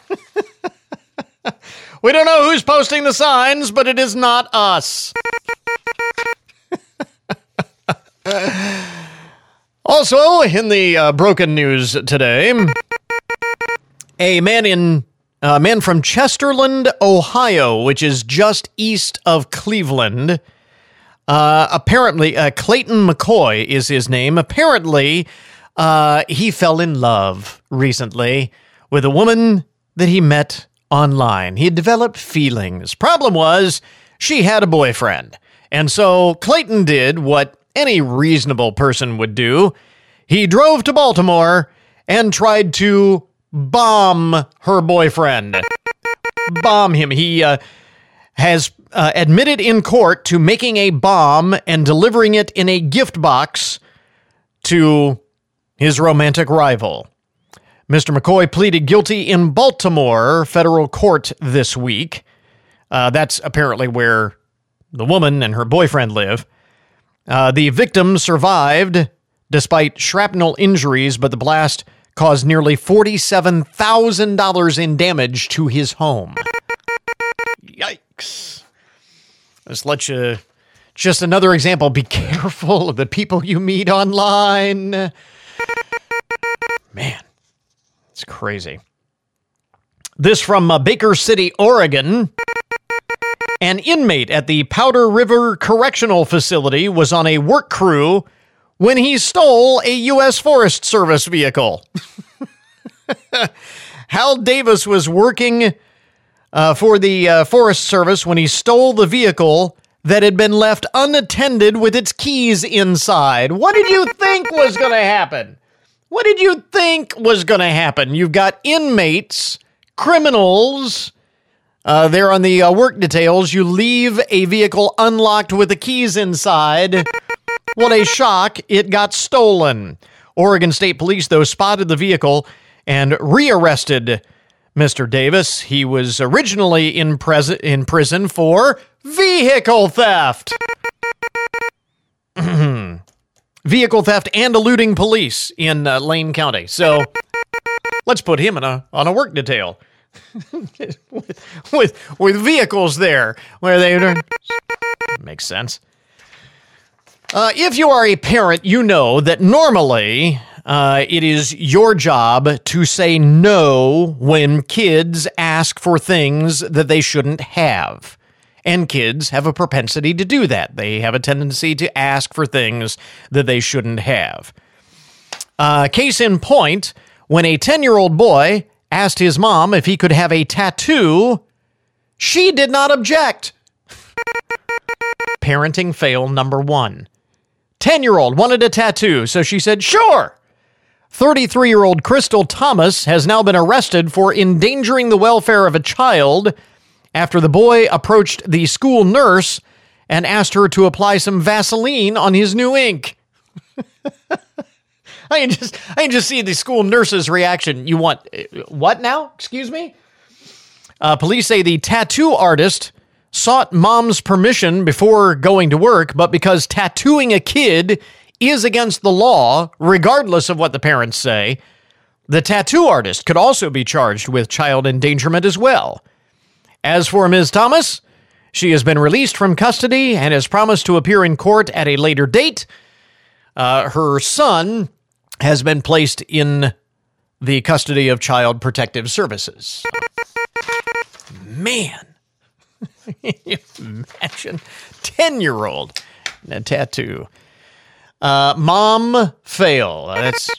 we don't know who's posting the signs, but it is not us. also, in the uh, broken news today, a man in a man from Chesterland, Ohio, which is just east of Cleveland, uh, apparently, uh, Clayton McCoy is his name. Apparently, uh, he fell in love recently with a woman that he met online. He had developed feelings. Problem was, she had a boyfriend. And so Clayton did what any reasonable person would do. He drove to Baltimore and tried to bomb her boyfriend. bomb him. He uh, has uh, admitted in court to making a bomb and delivering it in a gift box to his romantic rival. Mr. McCoy pleaded guilty in Baltimore federal court this week. Uh, that's apparently where the woman and her boyfriend live. Uh, the victim survived despite shrapnel injuries, but the blast caused nearly $47,000 in damage to his home. Yikes. Let's let you. Just another example. Be careful of the people you meet online. Man, it's crazy. This from uh, Baker City, Oregon. An inmate at the Powder River Correctional Facility was on a work crew when he stole a U.S. Forest Service vehicle. Hal Davis was working uh, for the uh, Forest Service when he stole the vehicle that had been left unattended with its keys inside. What did you think was going to happen? What did you think was going to happen? You've got inmates, criminals. Uh, there on the uh, work details, you leave a vehicle unlocked with the keys inside. What a shock! It got stolen. Oregon State Police, though, spotted the vehicle and rearrested Mr. Davis. He was originally in, pres- in prison for vehicle theft. vehicle theft and eluding police in uh, Lane County. So let's put him in a on a work detail with, with with vehicles there where they makes sense. Uh, if you are a parent, you know that normally uh, it is your job to say no when kids ask for things that they shouldn't have. And kids have a propensity to do that. They have a tendency to ask for things that they shouldn't have. Uh, case in point, when a 10 year old boy asked his mom if he could have a tattoo, she did not object. Parenting fail number one. 10 year old wanted a tattoo, so she said, sure. 33 year old Crystal Thomas has now been arrested for endangering the welfare of a child after the boy approached the school nurse and asked her to apply some Vaseline on his new ink. I can just I can just see the school nurse's reaction. You want what now? Excuse me? Uh, police say the tattoo artist sought mom's permission before going to work, but because tattooing a kid is against the law, regardless of what the parents say, the tattoo artist could also be charged with child endangerment as well. As for Ms. Thomas, she has been released from custody and has promised to appear in court at a later date. Uh, her son has been placed in the custody of Child Protective Services. Man, imagine 10 year old a tattoo. Uh, mom fail. That's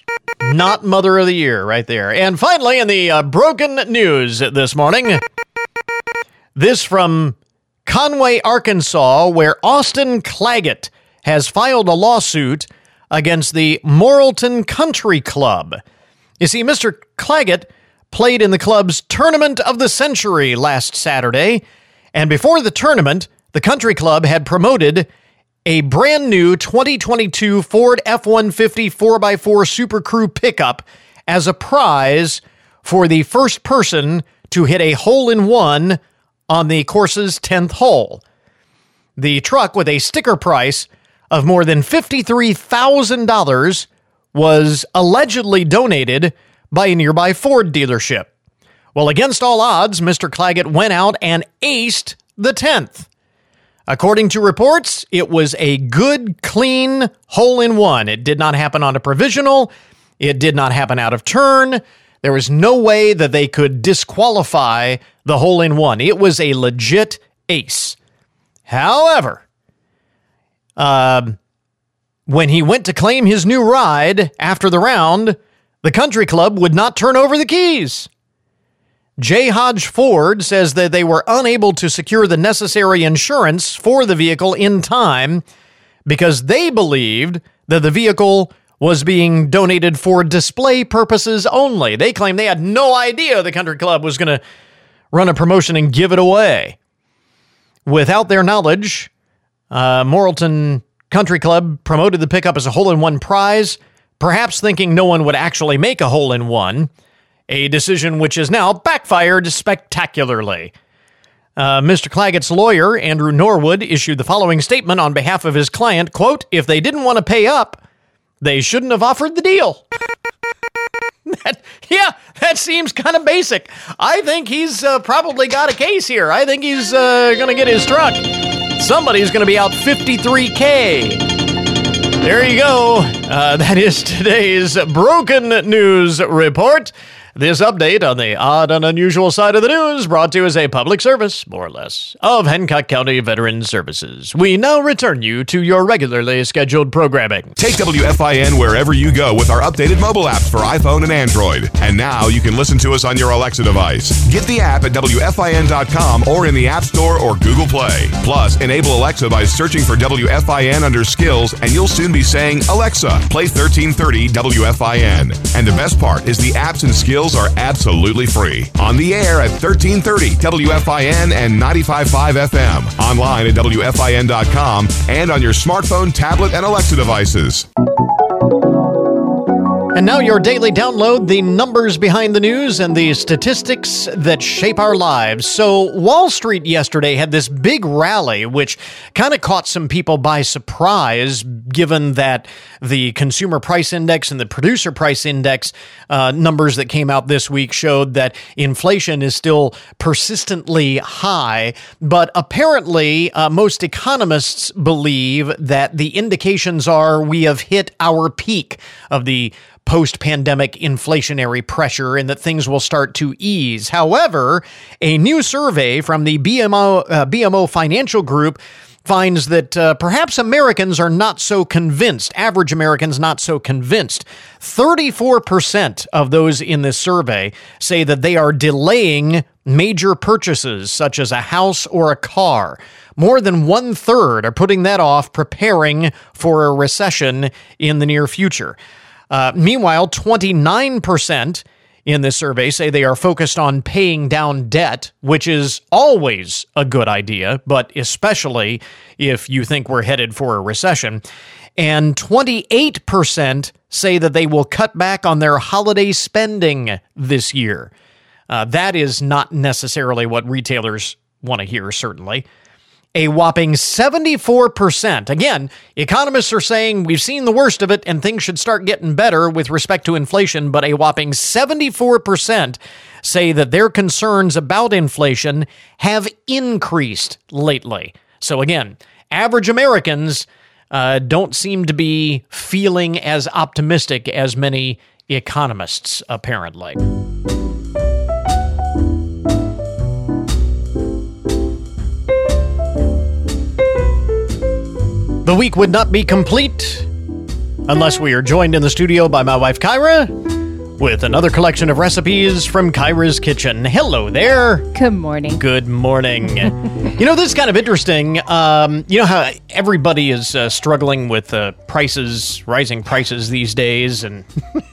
not mother of the year right there. And finally, in the uh, broken news this morning, this from Conway, Arkansas, where Austin Claggett has filed a lawsuit against the Morrilton Country Club. You see, Mr. Claggett played in the club's Tournament of the Century last Saturday, and before the tournament, the country club had promoted a brand new 2022 Ford F 150 4x4 Super Crew pickup as a prize for the first person to hit a hole in one on the course's 10th hole. The truck, with a sticker price of more than $53,000, was allegedly donated by a nearby Ford dealership. Well, against all odds, Mr. Claggett went out and aced the 10th. According to reports, it was a good, clean hole in one. It did not happen on a provisional. It did not happen out of turn. There was no way that they could disqualify the hole in one. It was a legit ace. However, uh, when he went to claim his new ride after the round, the country club would not turn over the keys. Jay Hodge Ford says that they were unable to secure the necessary insurance for the vehicle in time because they believed that the vehicle was being donated for display purposes only. They claim they had no idea the country club was going to run a promotion and give it away. Without their knowledge, uh, Morrilton Country Club promoted the pickup as a hole in one prize, perhaps thinking no one would actually make a hole in one a decision which has now backfired spectacularly. Uh, Mr. Claggett's lawyer, Andrew Norwood, issued the following statement on behalf of his client, quote, if they didn't want to pay up, they shouldn't have offered the deal. that, yeah, that seems kind of basic. I think he's uh, probably got a case here. I think he's uh, going to get his truck. Somebody's going to be out 53K. There you go. Uh, that is today's broken news report. This update on the odd and unusual side of the news brought to you as a public service, more or less, of Hancock County Veterans Services. We now return you to your regularly scheduled programming. Take WFIN wherever you go with our updated mobile apps for iPhone and Android. And now you can listen to us on your Alexa device. Get the app at WFIN.com or in the App Store or Google Play. Plus, enable Alexa by searching for WFIN under skills, and you'll soon be saying, Alexa, play 1330 WFIN. And the best part is the apps and skills are absolutely free. On the air at 1330 WFIN and 95.5 FM. Online at WFIN.com and on your smartphone, tablet, and Alexa devices. And now your daily download the numbers behind the news and the statistics that shape our lives. So, Wall Street yesterday had this big rally, which kind of caught some people by surprise, given that the consumer price index and the producer price index uh, numbers that came out this week showed that inflation is still persistently high. But apparently, uh, most economists believe that the indications are we have hit our peak of the post pandemic inflationary pressure and that things will start to ease. However, a new survey from the BMO, uh, BMO Financial Group finds that uh, perhaps Americans are not so convinced, average Americans not so convinced. 34% of those in this survey say that they are delaying major purchases such as a house or a car. More than one third are putting that off, preparing for a recession in the near future. Uh, meanwhile, 29% in this survey say they are focused on paying down debt, which is always a good idea, but especially if you think we're headed for a recession. And 28% say that they will cut back on their holiday spending this year. Uh, that is not necessarily what retailers want to hear, certainly a whopping 74%. Again, economists are saying we've seen the worst of it and things should start getting better with respect to inflation, but a whopping 74% say that their concerns about inflation have increased lately. So, again, average Americans uh, don't seem to be feeling as optimistic as many economists, apparently. The week would not be complete unless we are joined in the studio by my wife Kyra with another collection of recipes from Kyra's Kitchen. Hello there. Good morning. Good morning. you know, this is kind of interesting. Um, you know how everybody is uh, struggling with uh, prices, rising prices these days, and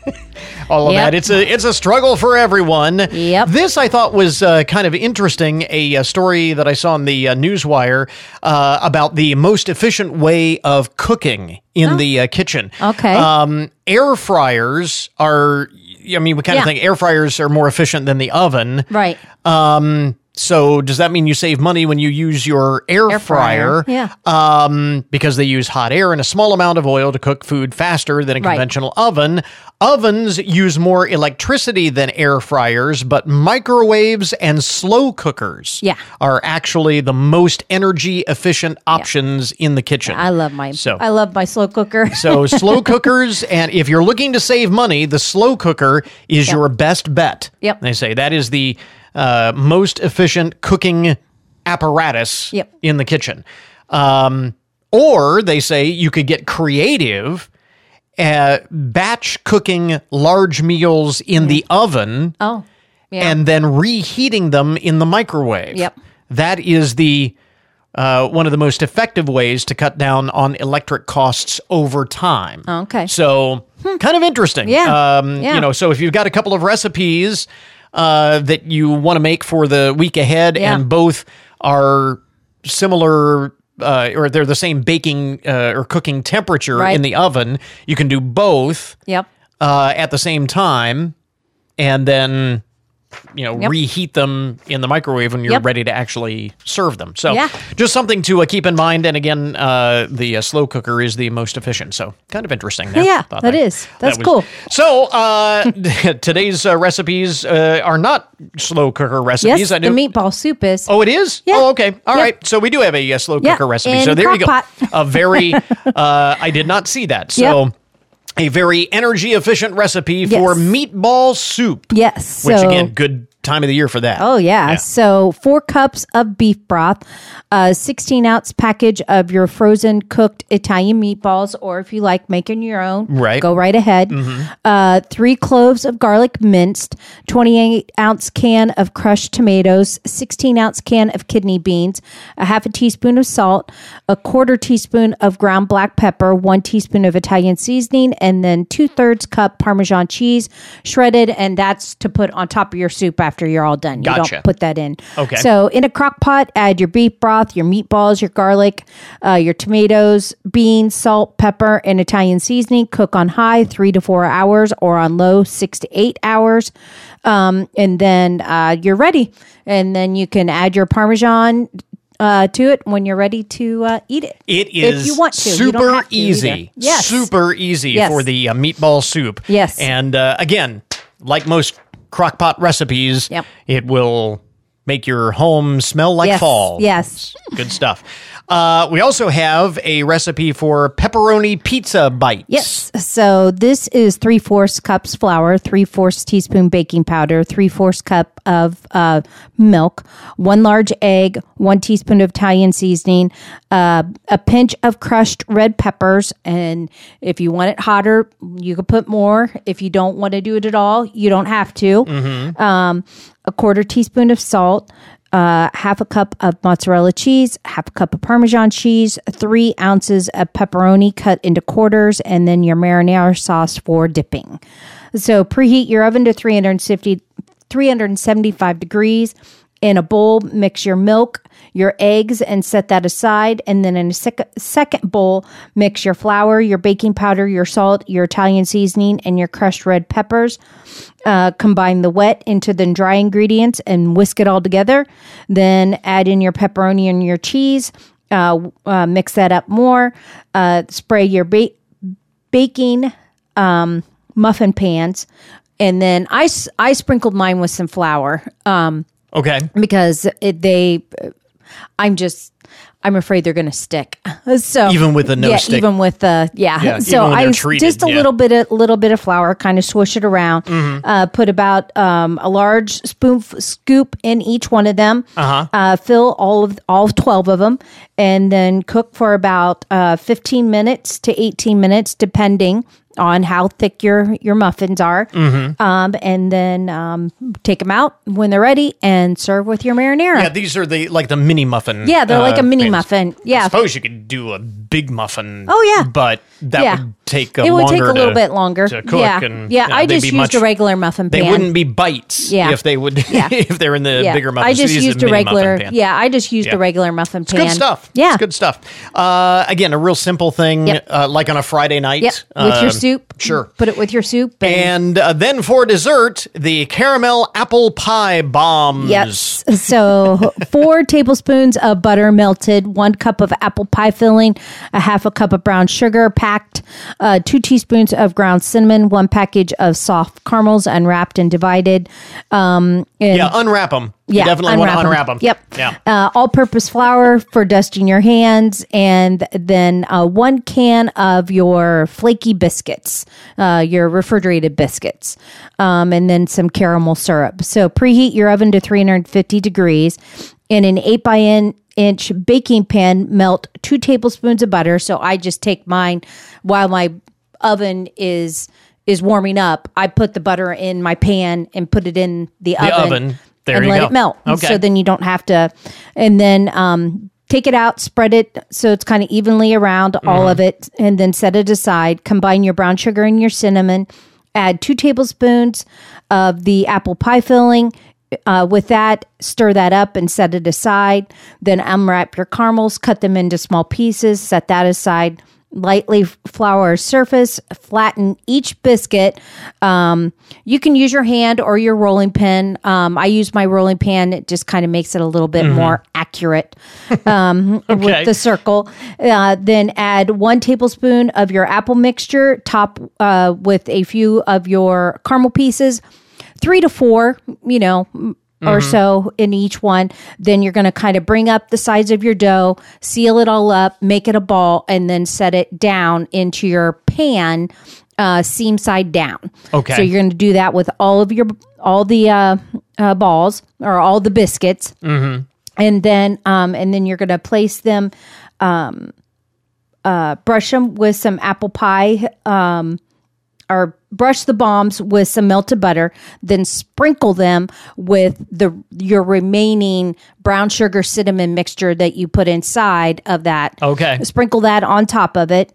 all of Yep. that. It's a it's a struggle for everyone. Yep. This I thought was uh, kind of interesting. A, uh story that I saw on the uh, newswire uh, about the most efficient way of cooking in the uh, kitchen. Okay. Um, air fryers are. I mean, we kind Yeah. of think air fryers are more efficient than the oven. Right. Um, so does that mean you save money when you use your air, Air fryer, yeah. Um, because they use hot air and a small amount of oil to cook food faster than a Right. conventional oven. Ovens use more electricity than air fryers, but microwaves and slow cookers Yeah. are actually the most energy efficient options in the kitchen. I love my So- I love my slow cooker. so slow cookers, and if you're looking to save money, the slow cooker is your best bet. Yep. They say that is the uh, most efficient cooking apparatus Yep. in the kitchen. Um, or they say you could get creative, uh, batch cooking large meals in the oven oh. Yeah. and then reheating them in the microwave. Yep. That is the uh, one of the most effective ways to cut down on electric costs over time. Okay. So, kind of interesting. Yeah. Um, Yeah. You know, so if you've got a couple of recipes uh, that you want to make for the week ahead, Yeah. and both are similar. Uh, or they're the same baking uh, or cooking temperature Right. in the oven. You can do both Yep. uh, at the same time, and then you know Yep. reheat them in the microwave when you're Yep. ready to actually serve them. So Yeah. just something to uh, keep in mind. And again, uh, the uh, slow cooker is the most efficient. So kind of interesting. there. Yeah, Thought that is. That's was- cool. So uh, today's uh, recipes uh, are not slow cooker recipes. Yes, I the meatball soup is. Oh, it is. Yeah. Oh, okay. All right. So we do have a, slow Yeah, cooker recipe. in So there you go. pot. A very. uh, I did not see that. So. Yep. A very energy efficient recipe for meatball soup. Yes. Which so- again, good time of the year for that. Oh yeah. So four cups of beef broth, a 16 ounce package of your frozen cooked Italian meatballs, or if you like making your own, Right. Go right ahead. Mhm. Uh, three cloves of garlic minced, 28 ounce can of crushed tomatoes, 16 ounce can of kidney beans, a half a teaspoon of salt, a quarter teaspoon of ground black pepper, one teaspoon of Italian seasoning, and then two thirds cup Parmesan cheese shredded, and that's to put on top of your soup after you're all done. You Gotcha. don't put that in. Okay. So in a crock pot, add your beef broth, your meatballs, your garlic, uh, your tomatoes, beans, salt, pepper, and Italian seasoning. Cook on high three to four hours or on low six to eight hours. Um, and then uh, you're ready. And then you can add your Parmesan uh, to it when you're ready to uh, eat it. It is if you want to. Super to easy. Yes. Super easy Yes. for the uh, meatball soup. Yes. And uh, again, like most crock pot recipes, Yep. it will make your home smell like Yes. fall. Yes. Good stuff. Uh, we also have a recipe for pepperoni pizza bites. Yes. So this is three fourths cups flour, three fourths teaspoon baking powder, three fourths cup of uh, milk, one large egg, one teaspoon of Italian seasoning, uh, a pinch of crushed red peppers, and if you want it hotter, you could put more. If you don't want to do it at all, you don't have to. Mm-hmm. Um, a quarter teaspoon of salt, uh, half a cup of mozzarella cheese, half a cup of Parmesan cheese, three ounces of pepperoni cut into quarters, and then your marinara sauce for dipping. So preheat your oven to 350, 375 degrees. In a bowl, mix your milk, your eggs, and set that aside. And then in a sec- second bowl, mix your flour, your baking powder, your salt, your Italian seasoning, and your crushed red peppers. Uh, combine the wet into the dry ingredients and whisk it all together. Then add in your pepperoni and your cheese. Uh, uh, mix that up more. Uh, spray your ba- baking um, muffin pans, and then I, I sprinkled mine with some flour. Um, Okay. because it, they, I'm just. I'm afraid they're going to stick. So Even with the no yeah, stick. even with the yeah. Yeah, so I treated, just a yeah. little bit of little bit of flour, kind of swish it around. Mhm. Uh, put about um, a large spoon scoop in each one of them. Uh-huh. Uh, fill all of all twelve of them, and then cook for about uh, fifteen minutes to eighteen minutes, depending on how thick your your muffins are. Mhm. Um, and then um, take them out when they're ready and serve with your marinara. Yeah, these are the like the mini muffin. Yeah, they're like uh, a mini pans. muffin. Yeah. I suppose you could do a big muffin. Oh, yeah. but that Yeah. would take a it would take a little to- bit longer. to cook. yeah, and, yeah. you know, I just used much- a regular muffin pan. They wouldn't be bites. Yeah. if they would. Yeah. if they're in the Yeah. bigger muffin. I just used a regular. Yeah, I just used Yeah. a regular muffin It's pan. good stuff. Yeah, It's good stuff. Uh, again, a real simple thing, Yep. uh, like on a Friday night. Yep. With your Um, soup. Sure. Put it with your soup. And, And uh, then for dessert, the caramel apple pie bombs. Yes. So four tablespoons of butter melted, one cup of apple pie filling, a half a cup of brown sugar packed, uh, two teaspoons of ground cinnamon, one package of soft caramels unwrapped and divided. Um, and Yeah, unwrap them. Yeah, you definitely want to unwrap them. Yep. Yeah. Uh, all-purpose flour for dusting your hands, and then uh, one can of your flaky biscuits, uh, your refrigerated biscuits, um, and then some caramel syrup. So preheat your oven to 350 degrees. In an eight by in inch baking pan, melt two tablespoons of butter. So I just take mine while my oven is is warming up. I put the butter in my pan and put it in the, The oven. There and you let go. it melt. Okay. So then you don't have to. And then um, take it out, spread it so it's kind of evenly around all Mhm. of it, and then set it aside. Combine your brown sugar and your cinnamon. Add two tablespoons of the apple pie filling. Uh, with that, stir that up and set it aside. Then unwrap your caramels, cut them into small pieces, set that aside. Lightly flour a surface, flatten each biscuit. Um, you can use your hand or your rolling pin. Um, I use my rolling pin; it just kind of makes it a little bit Mhm. more accurate um, Okay. with the circle. Uh, then add one tablespoon of your apple mixture, top uh, with a few of your caramel pieces, three to four, you know, m- or so in each one. Then you're going to kind of bring up the sides of your dough, seal it all up, make it a ball, and then set it down into your pan uh, seam side down. Okay. So you're going to do that with all of your all the uh, uh, balls or all the biscuits, Mm-hmm. and then um, and then you're going to place them, um, uh, brush them with some apple pie, um, or brush the bombs with some melted butter. Then sprinkle them with the your remaining brown sugar cinnamon mixture that you put inside of that. Okay. Sprinkle that on top of it.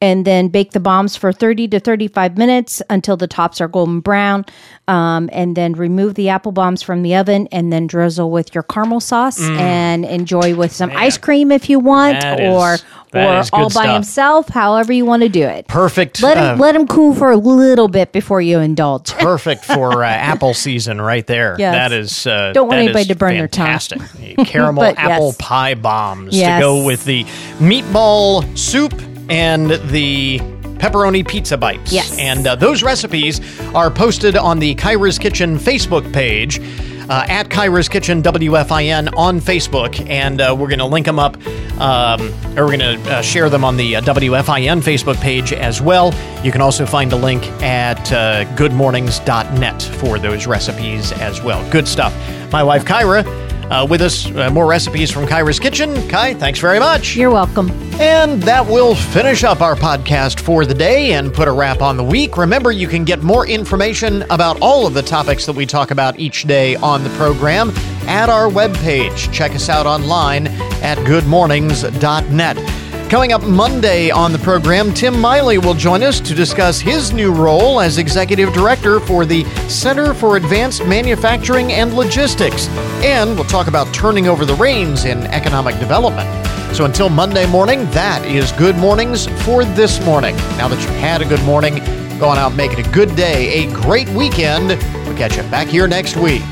And then bake the bombs for 30 to 35 minutes until the tops are golden brown. Um, and then remove the apple bombs from the oven and then drizzle with your caramel sauce Mm. and enjoy with some ice cream if you want That or or is good all by stuff. himself, however you want to do it. Perfect. Let uh, let him cool for a little bit before you indulge. perfect for uh, apple season right there. Yes. That is uh, Don't want anybody to burn their tongue. fantastic. Caramel apple yes. pie bombs Yes. to go with the meatball soup and the pepperoni pizza bites. Yes. And uh, those recipes are posted on the Kyra's Kitchen Facebook page. Uh, at Kyra's Kitchen WFIN on Facebook, and uh, we're going to link them up, um, or we're going to uh, share them on the uh, WFIN Facebook page as well. You can also find a link at uh, goodmornings.net for those recipes as well. Good stuff. My wife Kyra uh, with us, uh, more recipes from Kyra's Kitchen. Kai, thanks very much. You're welcome. And that will finish up our podcast for the day and put a wrap on the week. Remember, you can get more information about all of the topics that we talk about each day on the program at our webpage. Check us out online at goodmornings.net. Coming up Monday on the program, Tim Miley will join us to discuss his new role as Executive Director for the Center for Advanced Manufacturing and Logistics. And we'll talk about turning over the reins in economic development. So until Monday morning, that is Good Mornings for this morning. Now that you've had a good morning, go on out make it a good day, a great weekend. We'll catch you back here next week.